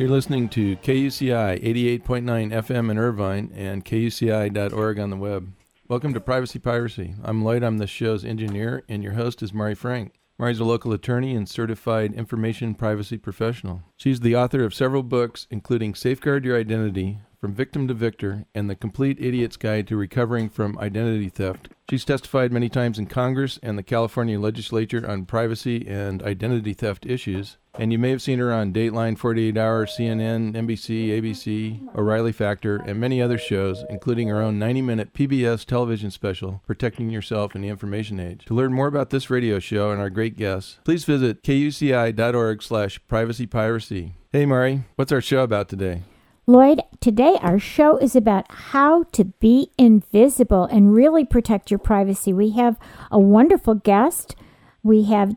You're listening to KUCI 88.9 FM in Irvine and KUCI.org on the web. Welcome to Privacy Piracy. I'm Lloyd, I'm the show's engineer, and your host is Mari Frank. Mari's a local attorney and certified information privacy professional. She's the author of several books, including Safeguard Your Identity, From Victim to Victor, and The Complete Idiot's Guide to Recovering from Identity Theft. She's testified many times in Congress and the California legislature on privacy and identity theft issues. And you may have seen her on Dateline 48 Hour, CNN, NBC, ABC, O'Reilly Factor, and many other shows, including her own 90 minute PBS television special, Protecting Yourself in the Information Age. To learn more about this radio show and our great guests, please visit kuci.org slash privacypiracy. Hey, Mari, what's our show about today? Lloyd, today our show is about how to be invisible and really protect your privacy. We have a wonderful guest. We have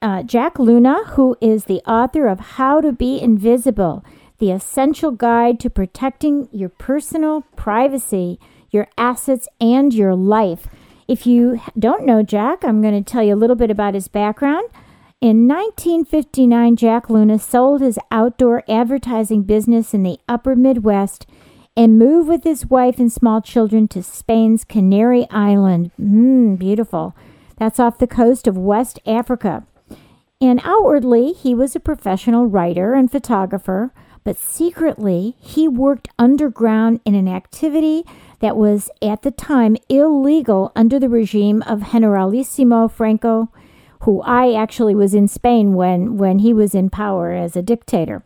uh, Jack Luna, who is the author of How to Be Invisible, the essential guide to protecting your personal privacy, your assets, and your life. If you don't know Jack, I'm going to tell you a little bit about his background. In 1959, Jack Luna sold his outdoor advertising business in the upper Midwest and moved with his wife and small children to Spain's Canary Island. Mmm, beautiful. That's off the coast of West Africa. And outwardly, he was a professional writer and photographer, but secretly, he worked underground in an activity that was at the time illegal under the regime of Generalissimo Franco, who I actually was in Spain when, when he was in power as a dictator.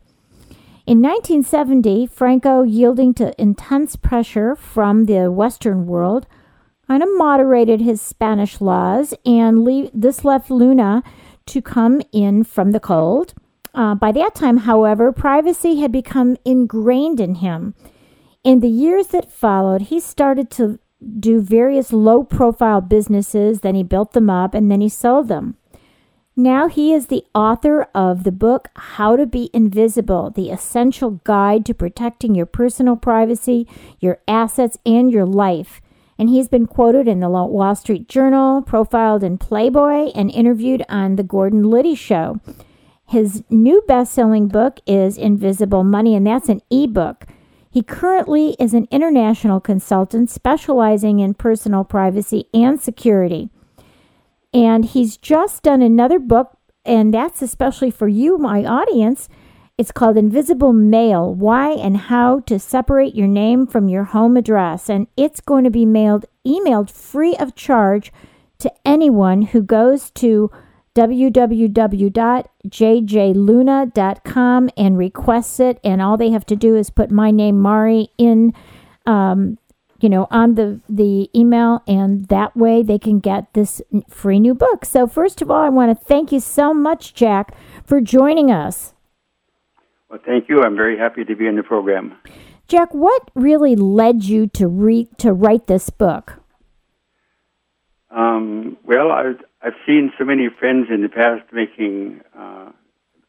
In 1970, Franco, yielding to intense pressure from the Western world, kind of moderated his Spanish laws, and this left Luna to come in from the cold. Uh, by that time, however, privacy had become ingrained in him. In the years that followed, he started to do various low profile businesses, then he built them up, and then he sold them. Now he is the author of the book How to Be Invisible, the essential guide to protecting your personal privacy, your assets, and your life and he's been quoted in the Wall Street Journal, profiled in Playboy, and interviewed on The Gordon Liddy Show. His new best selling book is Invisible Money, and that's an ebook. He currently is an international consultant specializing in personal privacy and security. And he's just done another book, and that's especially for you, my audience it's called Invisible Mail Why and How to Separate Your Name from Your Home Address. And it's going to be mailed, emailed free of charge to anyone who goes to www.jjluna.com and requests it. And all they have to do is put my name, Mari, in. Um, you know, on the the email, and that way they can get this free new book. So, first of all, I want to thank you so much, Jack, for joining us. Well, thank you. I'm very happy to be in the program. Jack, what really led you to read to write this book? Um, well, I've, I've seen so many friends in the past making uh,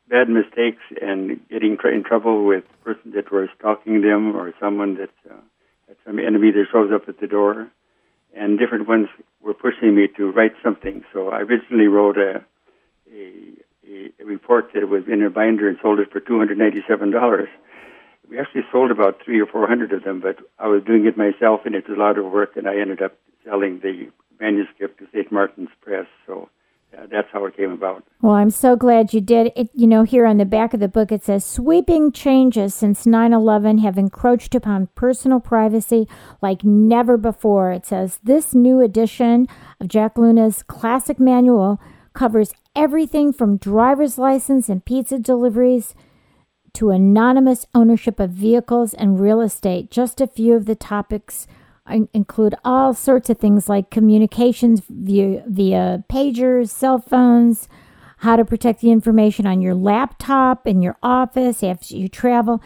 bad mistakes and getting in trouble with person that was stalking them or someone that uh, some enemy that shows up at the door. And different ones were pushing me to write something. So I originally wrote a, a a, report that was in a binder and sold it for two hundred ninety-seven dollars. We actually sold about three or four hundred of them, but I was doing it myself, and it was a lot of work, and I ended up selling the manuscript to St. Martin's Press. So uh, that's how it came about. Well, I'm so glad you did. It, you know, here on the back of the book it says sweeping changes since 9/11 have encroached upon personal privacy like never before. It says this new edition of Jack Luna's classic manual covers everything from driver's license and pizza deliveries to anonymous ownership of vehicles and real estate. Just a few of the topics include all sorts of things like communications via, via pagers, cell phones, how to protect the information on your laptop in your office after you travel.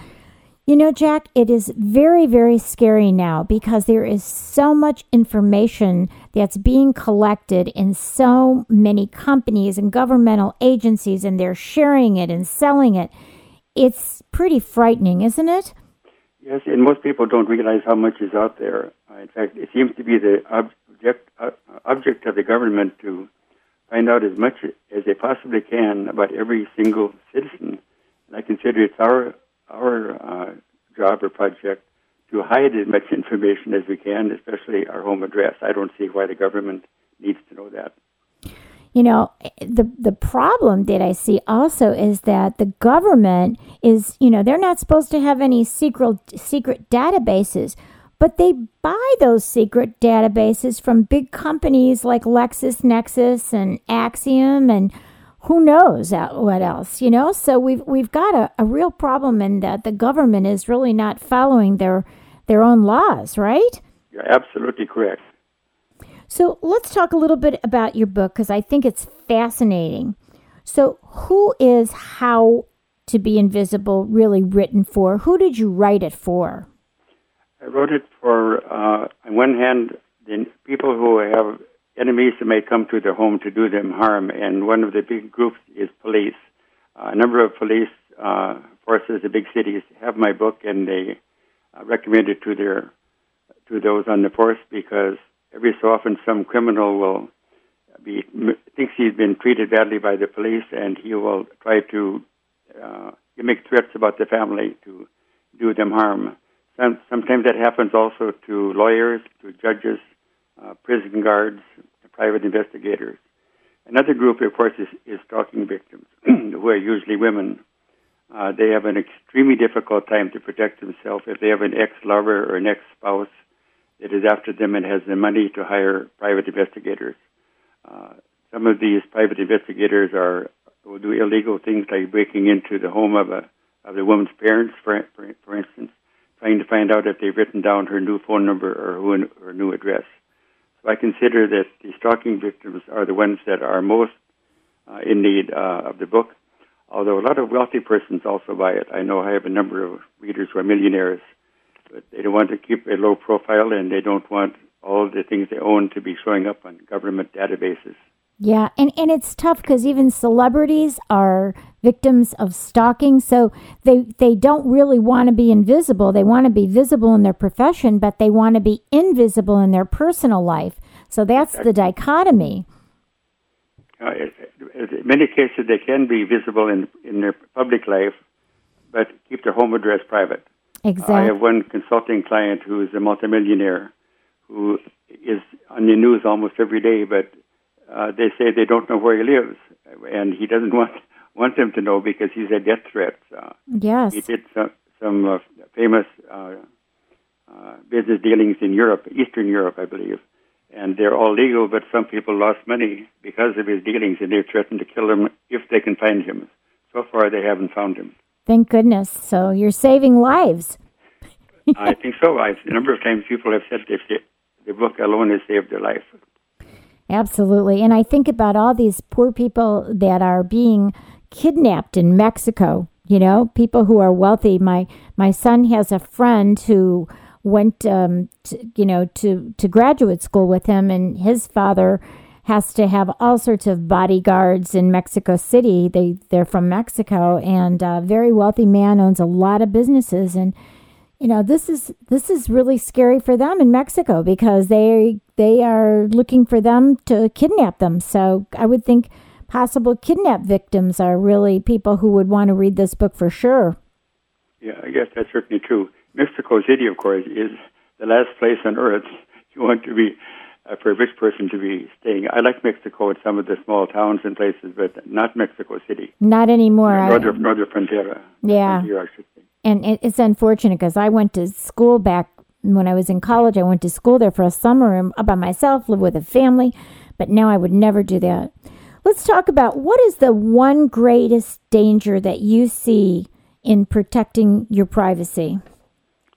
You know, Jack, it is very, very scary now because there is so much information that's being collected in so many companies and governmental agencies, and they're sharing it and selling it. It's pretty frightening, isn't it? Yes, and most people don't realize how much is out there. Uh, in fact, it seems to be the object uh, object of the government to find out as much as they possibly can about every single citizen. And I consider it's our our uh, job or project to hide as much information as we can, especially our home address. I don't see why the government needs to know that. You know, the the problem that I see also is that the government is, you know, they're not supposed to have any secret secret databases, but they buy those secret databases from big companies like LexisNexis and Acxiom and who knows what else, you know? So we've we've got a, a real problem in that the government is really not following their their own laws, right? You're absolutely correct. So let's talk a little bit about your book because I think it's fascinating. So, who is How to Be Invisible really written for? Who did you write it for? I wrote it for, uh, on one hand, the people who have enemies that may come to their home to do them harm, and one of the big groups is police. Uh, a number of police uh, forces, in big cities, have my book, and they uh, recommend it to their to those on the force because every so often some criminal will be thinks he's been treated badly by the police, and he will try to uh, make threats about the family to do them harm. Some, sometimes that happens also to lawyers, to judges, uh, prison guards, private investigators. Another group, of course, is, is stalking victims, who are usually women. Uh, they have an extremely difficult time to protect themselves if they have an ex-lover or an ex-spouse that is after them and has the money to hire private investigators. Uh, some of these private investigators are will do illegal things like breaking into the home of a of the woman's parents, for, for, for instance, trying to find out if they've written down her new phone number or her new address. So I consider that the stalking victims are the ones that are most uh, in need uh, of the book. Although a lot of wealthy persons also buy it. I know I have a number of readers who are millionaires but they don't want to keep a low profile and they don't want all the things they own to be showing up on government databases. Yeah, and, and it's tough because even celebrities are victims of stalking. So they, they don't really want to be invisible. They want to be visible in their profession, but they want to be invisible in their personal life. So that's the dichotomy. Uh, in many cases, they can be visible in, in their public life, but keep their home address private. Exactly. I have one consulting client who is a multimillionaire who is on the news almost every day, but uh, they say they don't know where he lives, and he doesn't want want them to know because he's a death threat. Uh, yes. He did some, some uh, famous uh, uh, business dealings in Europe, Eastern Europe, I believe, and they're all legal, but some people lost money because of his dealings, and they threatened to kill him if they can find him. So far, they haven't found him. Thank goodness. So you're saving lives. I think so. I've, a number of times people have said if the book alone has saved their life. Absolutely. And I think about all these poor people that are being kidnapped in Mexico, you know, people who are wealthy. My my son has a friend who went um, to, you know to to graduate school with him and his father has to have all sorts of bodyguards in Mexico City. They they're from Mexico, and a very wealthy man owns a lot of businesses. And you know this is this is really scary for them in Mexico because they they are looking for them to kidnap them. So I would think possible kidnap victims are really people who would want to read this book for sure. Yeah, I guess that's certainly true. Mexico City, of course, is the last place on earth you want to be uh, for a rich person to be staying. I like Mexico and some of the small towns and places, but not Mexico City. Not anymore. Northern, Northern Frontera. Yeah. I should And it's unfortunate because I went to school back when I was in college. I went to school there for a summer by myself, live with a family, but now I would never do that. Let's talk about what is the one greatest danger that you see in protecting your privacy?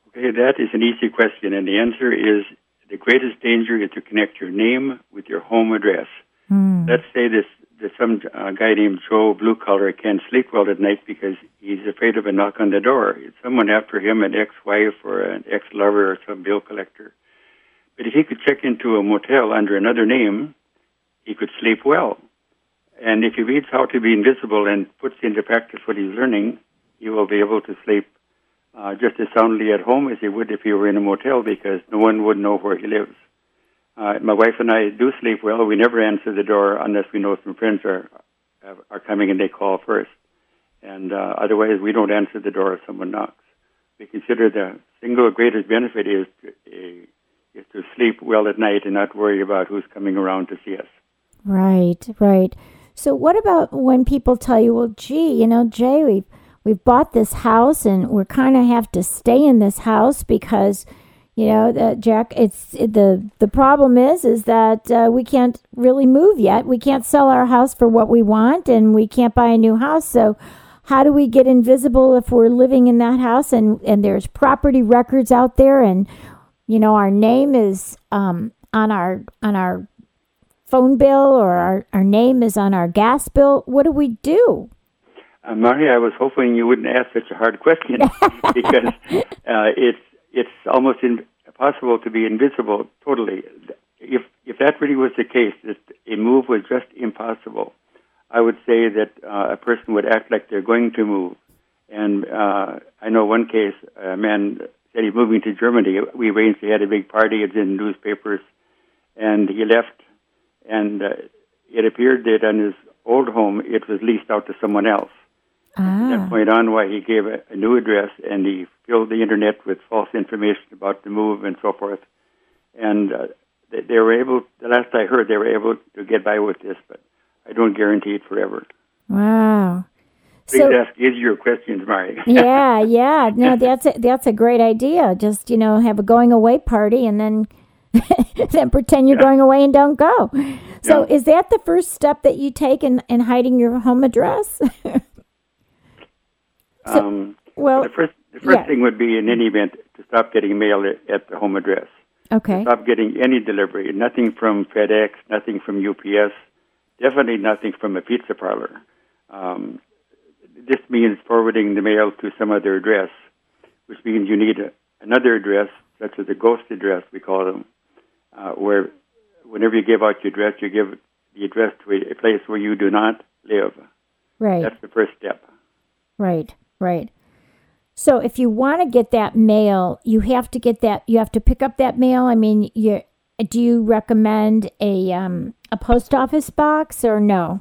Okay, that is an easy question, and the answer is the greatest danger is to connect your name with your home address. Mm. Let's say this there's some uh, guy named Joe Blue Collar can't sleep well at night because he's afraid of a knock on the door. It's someone after him, an ex-wife or an ex-lover or some bill collector. But if he could check into a motel under another name, he could sleep well. And if he reads How to Be Invisible and puts into practice what he's learning, he will be able to sleep uh, just as soundly at home as he would if he were in a motel because no one would know where he lives. Uh, my wife and I do sleep well. We never answer the door unless we know some friends are are coming and they call first. And uh, otherwise, we don't answer the door if someone knocks. We consider the single greatest benefit is to, uh, is to sleep well at night and not worry about who's coming around to see us. Right, right. So, what about when people tell you, "Well, gee, you know, Jay, we've we've bought this house and we're kind of have to stay in this house because." You know, Jack. It's it, the the problem is is that uh, we can't really move yet. We can't sell our house for what we want, and we can't buy a new house. So, how do we get invisible if we're living in that house and and there's property records out there, and you know our name is um, on our on our phone bill or our, our name is on our gas bill, what do we do? Uh, Maria, I was hoping you wouldn't ask such a hard question because uh, it's it's almost impossible to be invisible totally. If if that really was the case, that a move was just impossible, I would say that uh, a person would act like they're going to move. And uh, I know one case, a man said he's moving to Germany. We arranged he had a big party. It's in newspapers, and he left and uh, it appeared that on his old home it was leased out to someone else. Ah. From that point on, why he gave a, a new address and he filled the internet with false information about the move and so forth. And uh, they, they were able. The last I heard, they were able to get by with this, but I don't guarantee it forever. Wow. Please so, ask easier questions, Mari. yeah, yeah. No, that's a, that's a great idea. Just you know, have a going away party and then then pretend you're yeah. going away and don't go. So, yeah. is that the first step that you take in, in hiding your home address? so, um, well, the first the first yeah. thing would be, in any event, to stop getting mail at, at the home address. Okay. Stop getting any delivery. Nothing from FedEx. Nothing from UPS. Definitely nothing from a pizza parlor. Um, this means forwarding the mail to some other address, which means you need a, another address, such as a ghost address, we call them, uh, where whenever you give out your address, you give the address to a place where you do not live. Right. That's the first step. Right, right. So if you want to get that mail, you have to get that. You have to pick up that mail. I mean, you do you recommend a um, a post office box or no?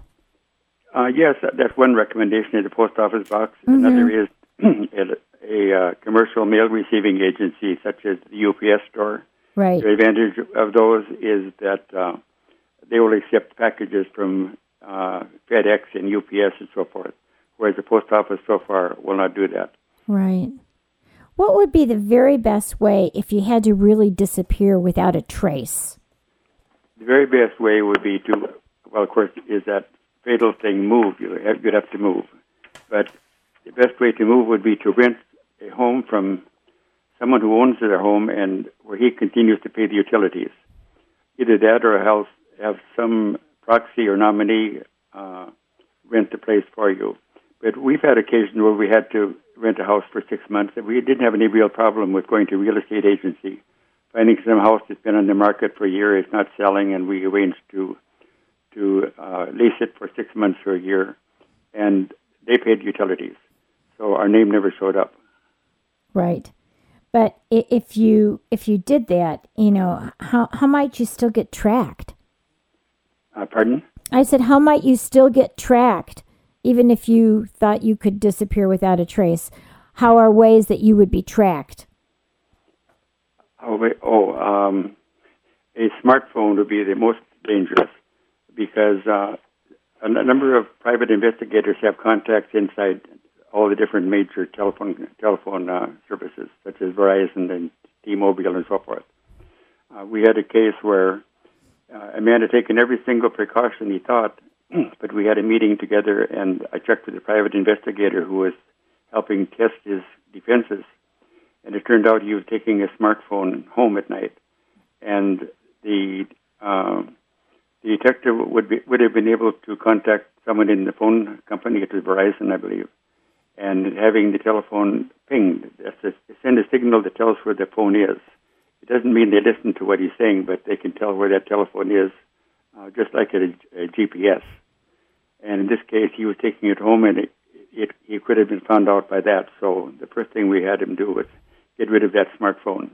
Uh, yes, that's one recommendation is a post office box. Mm-hmm. Another is a, a uh, commercial mail receiving agency such as the UPS store. Right. The advantage of those is that uh, they will accept packages from uh, FedEx and UPS and so forth, whereas the post office so far will not do that. Right. What would be the very best way if you had to really disappear without a trace? The very best way would be to, well, of course, is that fatal thing move. You'd have to move. But the best way to move would be to rent a home from someone who owns their home and where he continues to pay the utilities. Either that or else have some proxy or nominee uh, rent the place for you. But we've had occasions where we had to rent a house for six months, we didn't have any real problem with going to real estate agency, finding some house that's been on the market for a year, is not selling, and we arranged to to uh, lease it for six months or a year, and they paid utilities, so our name never showed up. Right. But if you if you did that, you know, how how might you still get tracked? Uh, pardon? I said, how might you still get tracked, even if you thought you could disappear without a trace? How are ways that you would be tracked? Oh, oh, um, a smartphone would be the most dangerous because uh, a number of private investigators have contacts inside all the different major telephone telephone uh, services, such as Verizon and T-Mobile and so forth. Uh, we had a case where uh, a man had taken every single precaution he thought, but we had a meeting together, and I checked with the private investigator who was helping test his defenses, and it turned out he was taking a smartphone home at night, and the um, the detective would be would have been able to contact someone in the phone company, it was Verizon, I believe, and having the telephone pinged. That's a, send a signal that tells where the phone is. It doesn't mean they listen to what he's saying, but they can tell where that telephone is, uh, just like a, a GPS. And in this case, he was taking it home, and it, it, he could have been found out by that. So the first thing we had him do was get rid of that smartphone.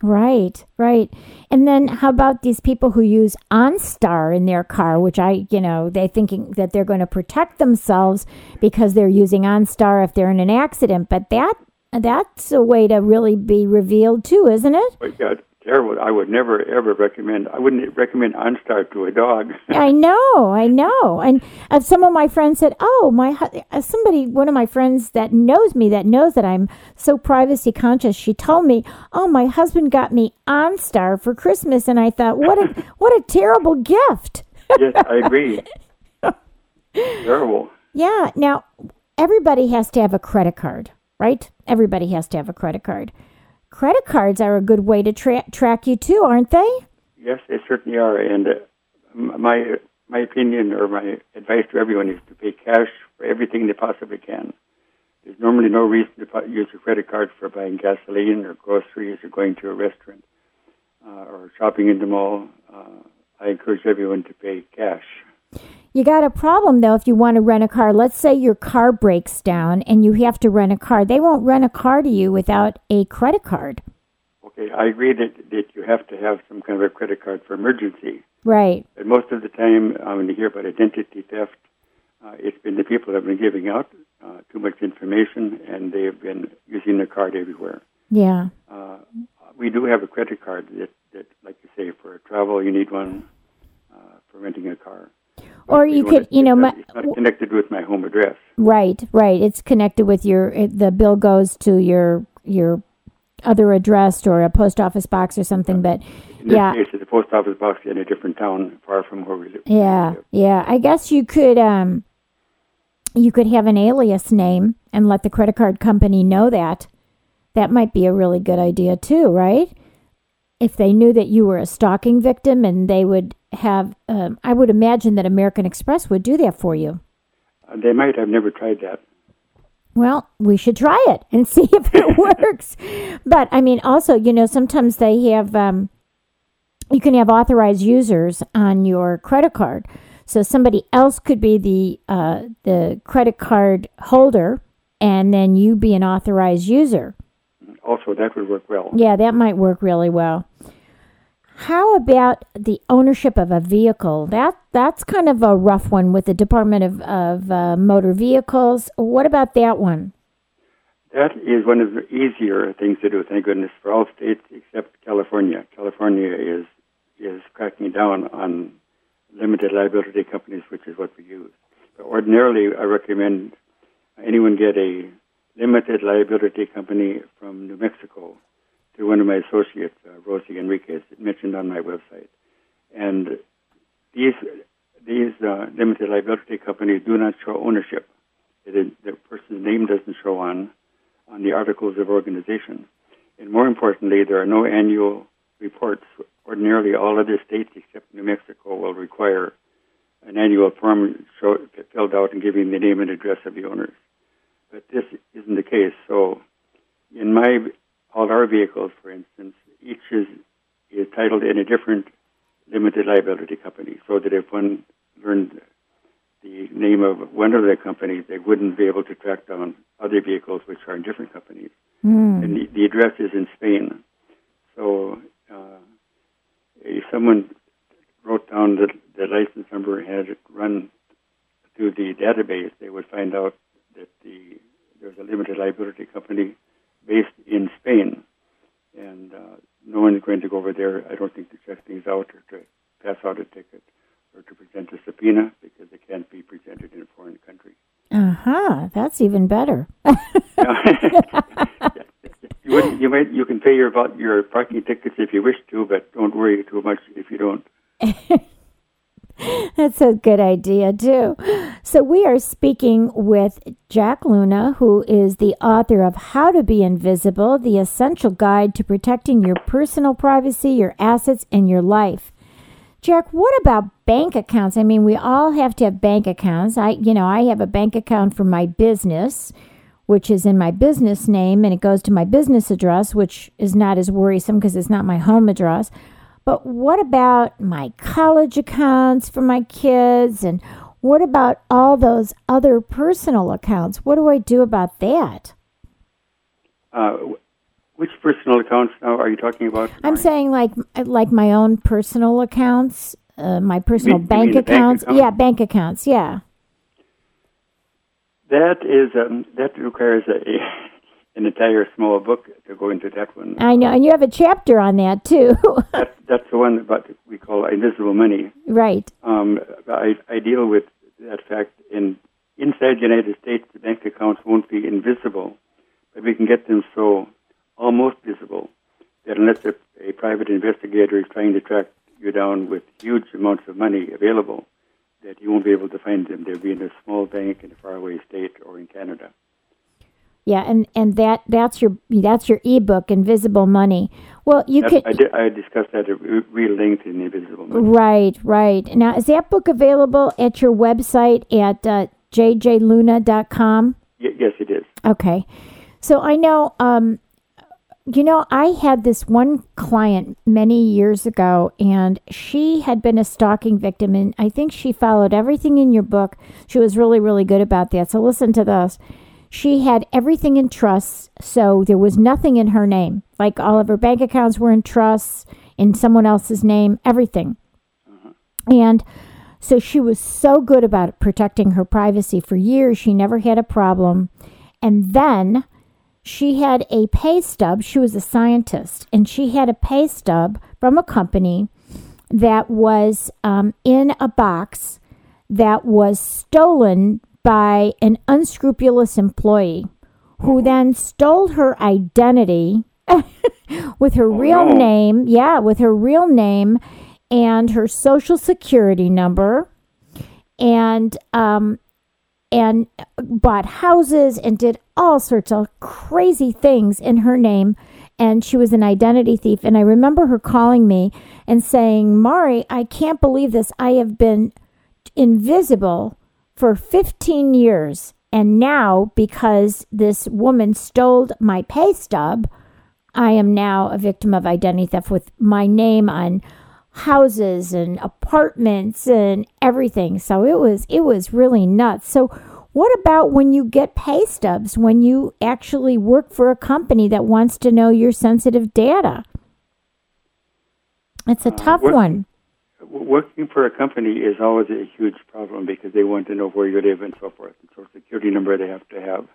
Right, right. And then how about these people who use OnStar in their car, which I, you know, they're thinking that they're going to protect themselves because they're using OnStar if they're in an accident, but that that's a way to really be revealed too, isn't it? Oh, yeah, terrible. I would never ever recommend. I wouldn't recommend OnStar to a dog. I know, I know. And uh, some of my friends said, "Oh, my uh, somebody, one of my friends that knows me, that knows that I'm so privacy conscious, she told me, "Oh, my husband got me OnStar for Christmas," and I thought, "What a what a terrible gift." yes, I agree. terrible. Yeah. Now, everybody has to have a credit card, right? Everybody has to have a credit card. Credit cards are a good way to tra- track you too, aren't they? Yes, they certainly are. And uh, my my opinion or my advice to everyone is to pay cash for everything they possibly can. There's normally no reason to use a credit card for buying gasoline or groceries or going to a restaurant uh, or shopping in the mall. Uh, I encourage everyone to pay cash. You got a problem though if you want to rent a car. Let's say your car breaks down and you have to rent a car. They won't rent a car to you without a credit card. Okay, I agree that, that you have to have some kind of a credit card for emergency. Right. But most of the time, uh, when you hear about identity theft, uh, it's been the people that have been giving out uh, too much information and they've been using the card everywhere. Yeah. Uh, we do have a credit card that, that, like you say, for travel you need one, uh, for renting a car or you could, you know, my, it's not connected with my home address. Right, right. It's connected with your the bill goes to your your other address or a post office box or something. But in yeah, case, it's a post office box in a different town, far from where we live. Yeah, yeah. I guess you could um you could have an alias name and let the credit card company know that. That might be a really good idea too, right? If they knew that you were a stalking victim and they would have, um, I would imagine that American Express would do that for you. Uh, they might. I've never tried that. Well, we should try it and see if it works. But I mean, also, you know, sometimes they have, um, you can have authorized users on your credit card. So somebody else could be the uh, the credit card holder, and then you be an authorized user. Also, that would work well. Yeah, that might work really well. How about the ownership of a vehicle? That that's kind of a rough one with the Department of, of uh, Motor Vehicles. What about that one? That is one of the easier things to do. Thank goodness for all states except California. California is is cracking down on limited liability companies, which is what we use. But ordinarily, I recommend anyone get a limited liability company from New Mexico through one of my associates, uh, Rosie Enriquez, mentioned on my website. And these these uh, limited liability companies do not show ownership. The person's name doesn't show on on the articles of organization. And more importantly, there are no annual reports. Ordinarily, all other states except New Mexico will require an annual form show, filled out and giving the name and address of the owners. But this isn't the case. So, in my all our vehicles, for instance, each is, is titled in a different limited liability company, so that if one learned the name of one of the companies, they wouldn't be able to track down other vehicles which are in different companies. Mm. And the, the, address is in Spain. So uh, if someone wrote down the, the license number and had it run through the database, they would find out that the there's a limited liability company based in Spain, and uh, no one's going to go over there. I don't think to check things out or to pass out a ticket or to present a subpoena because it can't be presented in a foreign country. Uh huh. That's even better. you, you might you can pay your your parking tickets if you wish to, but don't worry too much if you don't. That's a good idea, too. So, we are speaking with Jack Luna, who is the author of How to Be Invisible The Essential Guide to Protecting Your Personal Privacy, Your Assets, and Your Life. Jack, what about bank accounts? I mean, we all have to have bank accounts. I, you know, I have a bank account for my business, which is in my business name, and it goes to my business address, which is not as worrisome because it's not my home address. But what about my college accounts for my kids? And what about all those other personal accounts? What do I do about that? Uh, which personal accounts now are you talking about? I'm saying like like my own personal accounts, uh, my personal mean- bank the bank accounts. account? Yeah, bank accounts. Yeah. That is um, that requires a, an entire small book to go into that one. I know, and you have a chapter on that too. That, that's the one about we call invisible money. right. Um, I, I deal with that fact in inside the United States. The bank accounts won't be invisible, but we can get them so almost visible that unless a, a private investigator is trying to track you down with huge amounts of money available, that you won't be able to find them. They'll be in a small bank in a faraway state or in Canada. Yeah, and and that that's your that's your ebook, Invisible Money. Well, you That- could I, did, I discussed that at real length in Invisible Money. right, right. Now, is that book available at your website at uh, jjluna.com? Y- yes, it is. Okay. So I know, um, you know, I had this one client many years ago, and she had been a stalking victim, and I think she followed everything in your book. She was really, really good about that. So listen to this. She had everything in trusts, so there was nothing in her name. Like all of her bank accounts were in trusts, in someone else's name, everything. And so she was so good about protecting her privacy for years. She never had a problem. And then she had a pay stub. She was a scientist, and she had a pay stub from a company that was um, in a box that was stolen by an unscrupulous employee who then stole her identity with her real name. Yeah, with her real name and her social security number. And um, and bought houses and did all sorts of crazy things in her name. And she was an identity thief. And I remember her calling me and saying, Mari, I can't believe this. I have been invisible for 15 years. And now, because this woman stole my pay stub, I am now a victim of identity theft with my name on houses and apartments and everything. So it was it was really nuts. So what about when you get pay stubs when you actually work for a company that wants to know your sensitive data? It's a uh, tough what- one. Working for a company is always a huge problem because they want to know where you live and so forth. And social security number they have to have.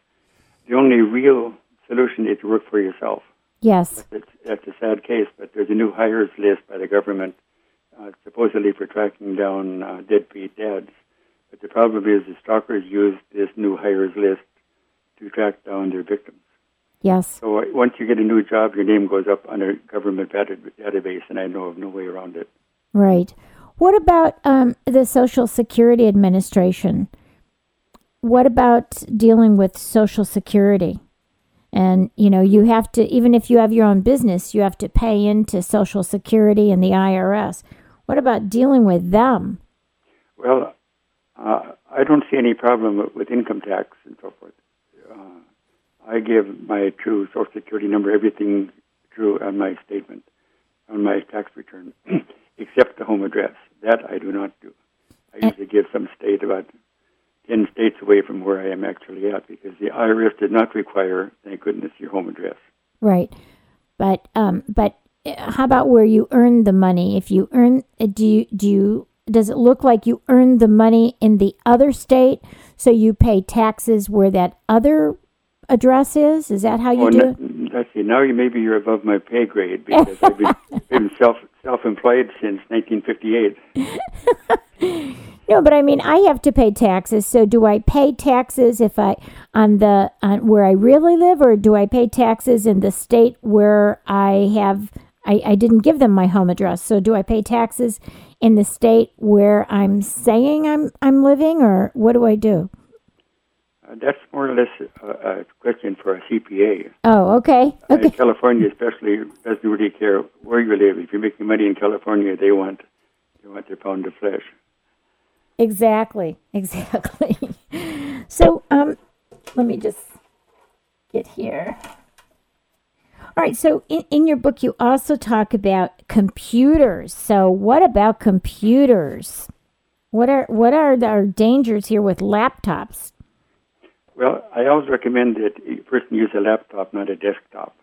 The only real solution is to work for yourself. Yes. It's, that's a sad case, but there's a new hires list by the government, uh, supposedly for tracking down uh, deadbeat dads. But the problem is the stalkers use this new hires list to track down their victims. Yes. So once you get a new job, your name goes up on a government database, and I know of no way around it. Right. What about um, the Social Security Administration? What about dealing with Social Security? And, you know, you have to, even if you have your own business, you have to pay into Social Security and the IRS. What about dealing with them? Well, uh, I don't see any problem with income tax and so forth. Uh, I give my true Social Security number, everything true on my statement, on my tax return, except the home address. That I do not do. I usually give some state about 10 states away from where I am actually at because the IRS did not require, thank goodness, your home address. Right. But, um, but uh, how about where you earn the money? If you earn, uh, do you, do you, does it look like you earn the money in the other state so you pay taxes where that other address is? Is that how you oh, do it? Let's see. Now you maybe you're above my pay grade because I've been, been self self-employed since 1958. No, but I mean, I have to pay taxes. So, do I pay taxes if I on the on where I really live, or do I pay taxes in the state where I have? I, I didn't give them my home address. So, do I pay taxes in the state where I'm saying I'm I'm living, or what do I do? Uh, that's more or less a, a question for a CPA. Oh, okay, Uh, okay, California, especially, doesn't really care where you live. If you're making money in California, they want they want their pound of flesh. Exactly, exactly. so, um, let me just get here. All right, so in, in your book, you also talk about computers. So, what about computers? What are what are our dangers here with laptops? Well, I always recommend that a person use a laptop, not a desktop,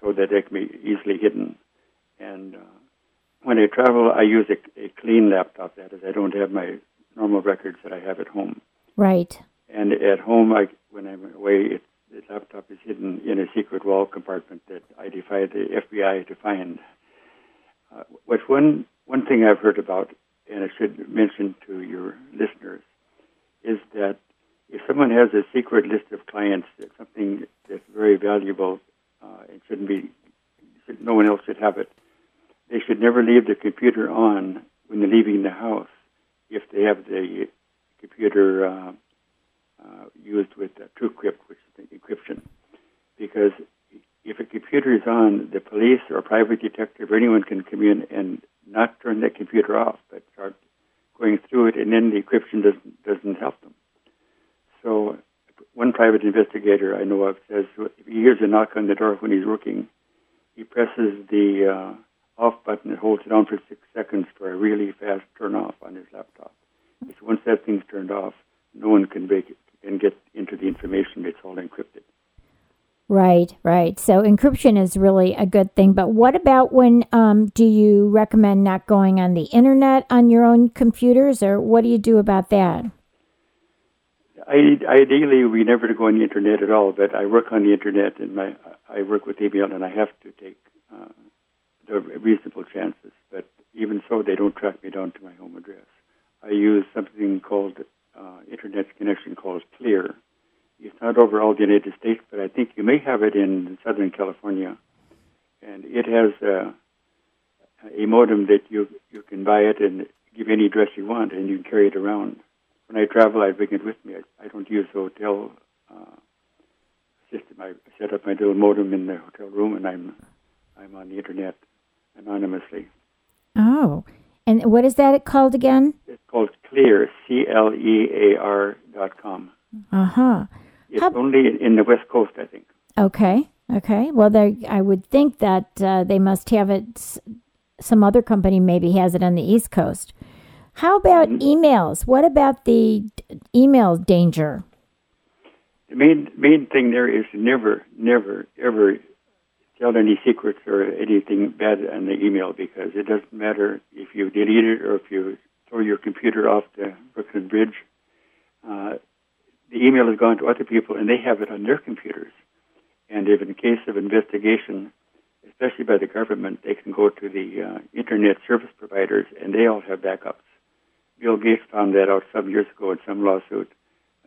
so that they can be easily hidden. And uh, when I travel, I use a, a clean laptop. That is, I don't have my normal records that I have at home. Right. And at home, I, when I'm away, it, the laptop is hidden in a secret wall compartment that I defy the FBI to find. Uh, what's one one thing I've heard about, and I should mention to your listeners, is that if someone has a secret list of clients, that's something that's very valuable uh, and shouldn't be, should, no one else should have it. They should never leave the computer on when they're leaving the house if they have the computer uh, uh, used with uh, TrueCrypt, which is the encryption. Because if a computer is on, the police or a private detective or anyone can come in and not turn that computer off, but start going through it, and then the encryption doesn't doesn't help them. So, one private investigator I know of says if he hears a knock on the door when he's working, he presses the uh, off button and holds it on for six seconds for a really fast turn off on his laptop. Because once that thing's turned off, no one can break it and get into the information. It's all encrypted. Right, right. So encryption is really a good thing. But what about when um, do you recommend not going on the internet on your own computers, or what do you do about that? I, ideally, we never go on the internet at all. But I work on the internet, and my I work with email, and I have to take uh, the reasonable chances. But even so, they don't track me down to my home address. I use something called uh, internet connection called Clear. It's not over all the United States, but I think you may have it in Southern California, and it has uh, a modem that you you can buy it and give any address you want, and you can carry it around. When I travel, I bring it with me. I, I don't use the hotel uh, system. I set up my little modem in the hotel room, and I'm I'm on the internet anonymously. Oh, and what is that it called again? It's called Clear, C L E A R dot com. Uh huh. It's How- only in the West Coast, I think. Okay. Okay. Well, they I would think that uh, they must have it. s- Some other company maybe has it on the East Coast. How about emails? What about the email danger? The main main thing there is never, never, ever tell any secrets or anything bad on the email because it doesn't matter if you delete it or if you throw your computer off the Brooklyn Bridge. Uh, the email has gone to other people and they have it on their computers. And if in case of investigation, especially by the government, they can go to the uh, internet service providers and they all have backups. Bill Gates found that out some years ago in some lawsuit.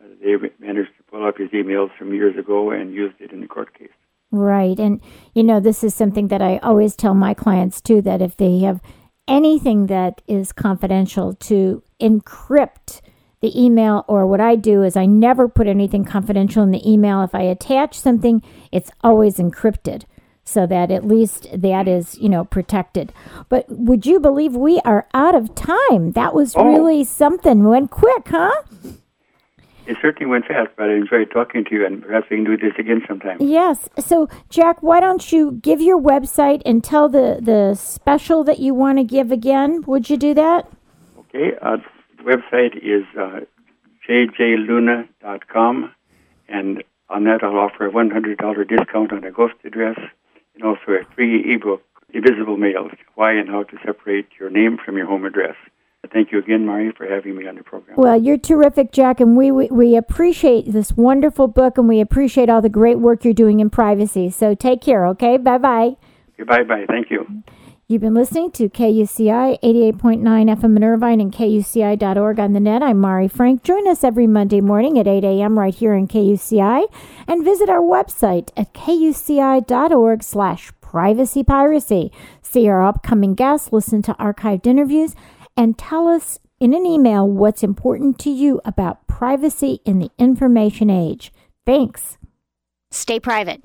Uh, they managed to pull up his emails from years ago and used it in the court case. Right. And, you know, this is something that I always tell my clients too that if they have anything that is confidential, to encrypt the email. Or what I do is I never put anything confidential in the email. If I attach something, it's always encrypted so that at least that is, you know, protected. But would you believe we are out of time? That was Oh. really something. Went quick, huh? It certainly went fast, but I enjoyed talking to you, and perhaps we can do this again sometime. Yes. So, Jack, why don't you give your website and tell the, the special that you want to give again? Would you do that? Okay, uh, the website is uh, jjluna.com, and on that I'll offer a $100 discount on a ghost address and also a free ebook, Invisible Mail, Why and How to Separate Your Name from Your Home Address. Thank you again, Mari, for having me on the program. Well, you're terrific, Jack, and we, we, we appreciate this wonderful book and we appreciate all the great work you're doing in privacy. So, take care, okay? Bye bye. Okay, bye-bye. Thank you. You've been listening to KUCI 88.9 FM in Irvine and KUCI.org on the net. I'm Mari Frank. Join us every Monday morning at 8 a.m. right here in KUCI and visit our website at KUCI.org slash privacy piracy. See our upcoming guests, listen to archived interviews, and tell us in an email what's important to you about privacy in the information age. Thanks. Stay private.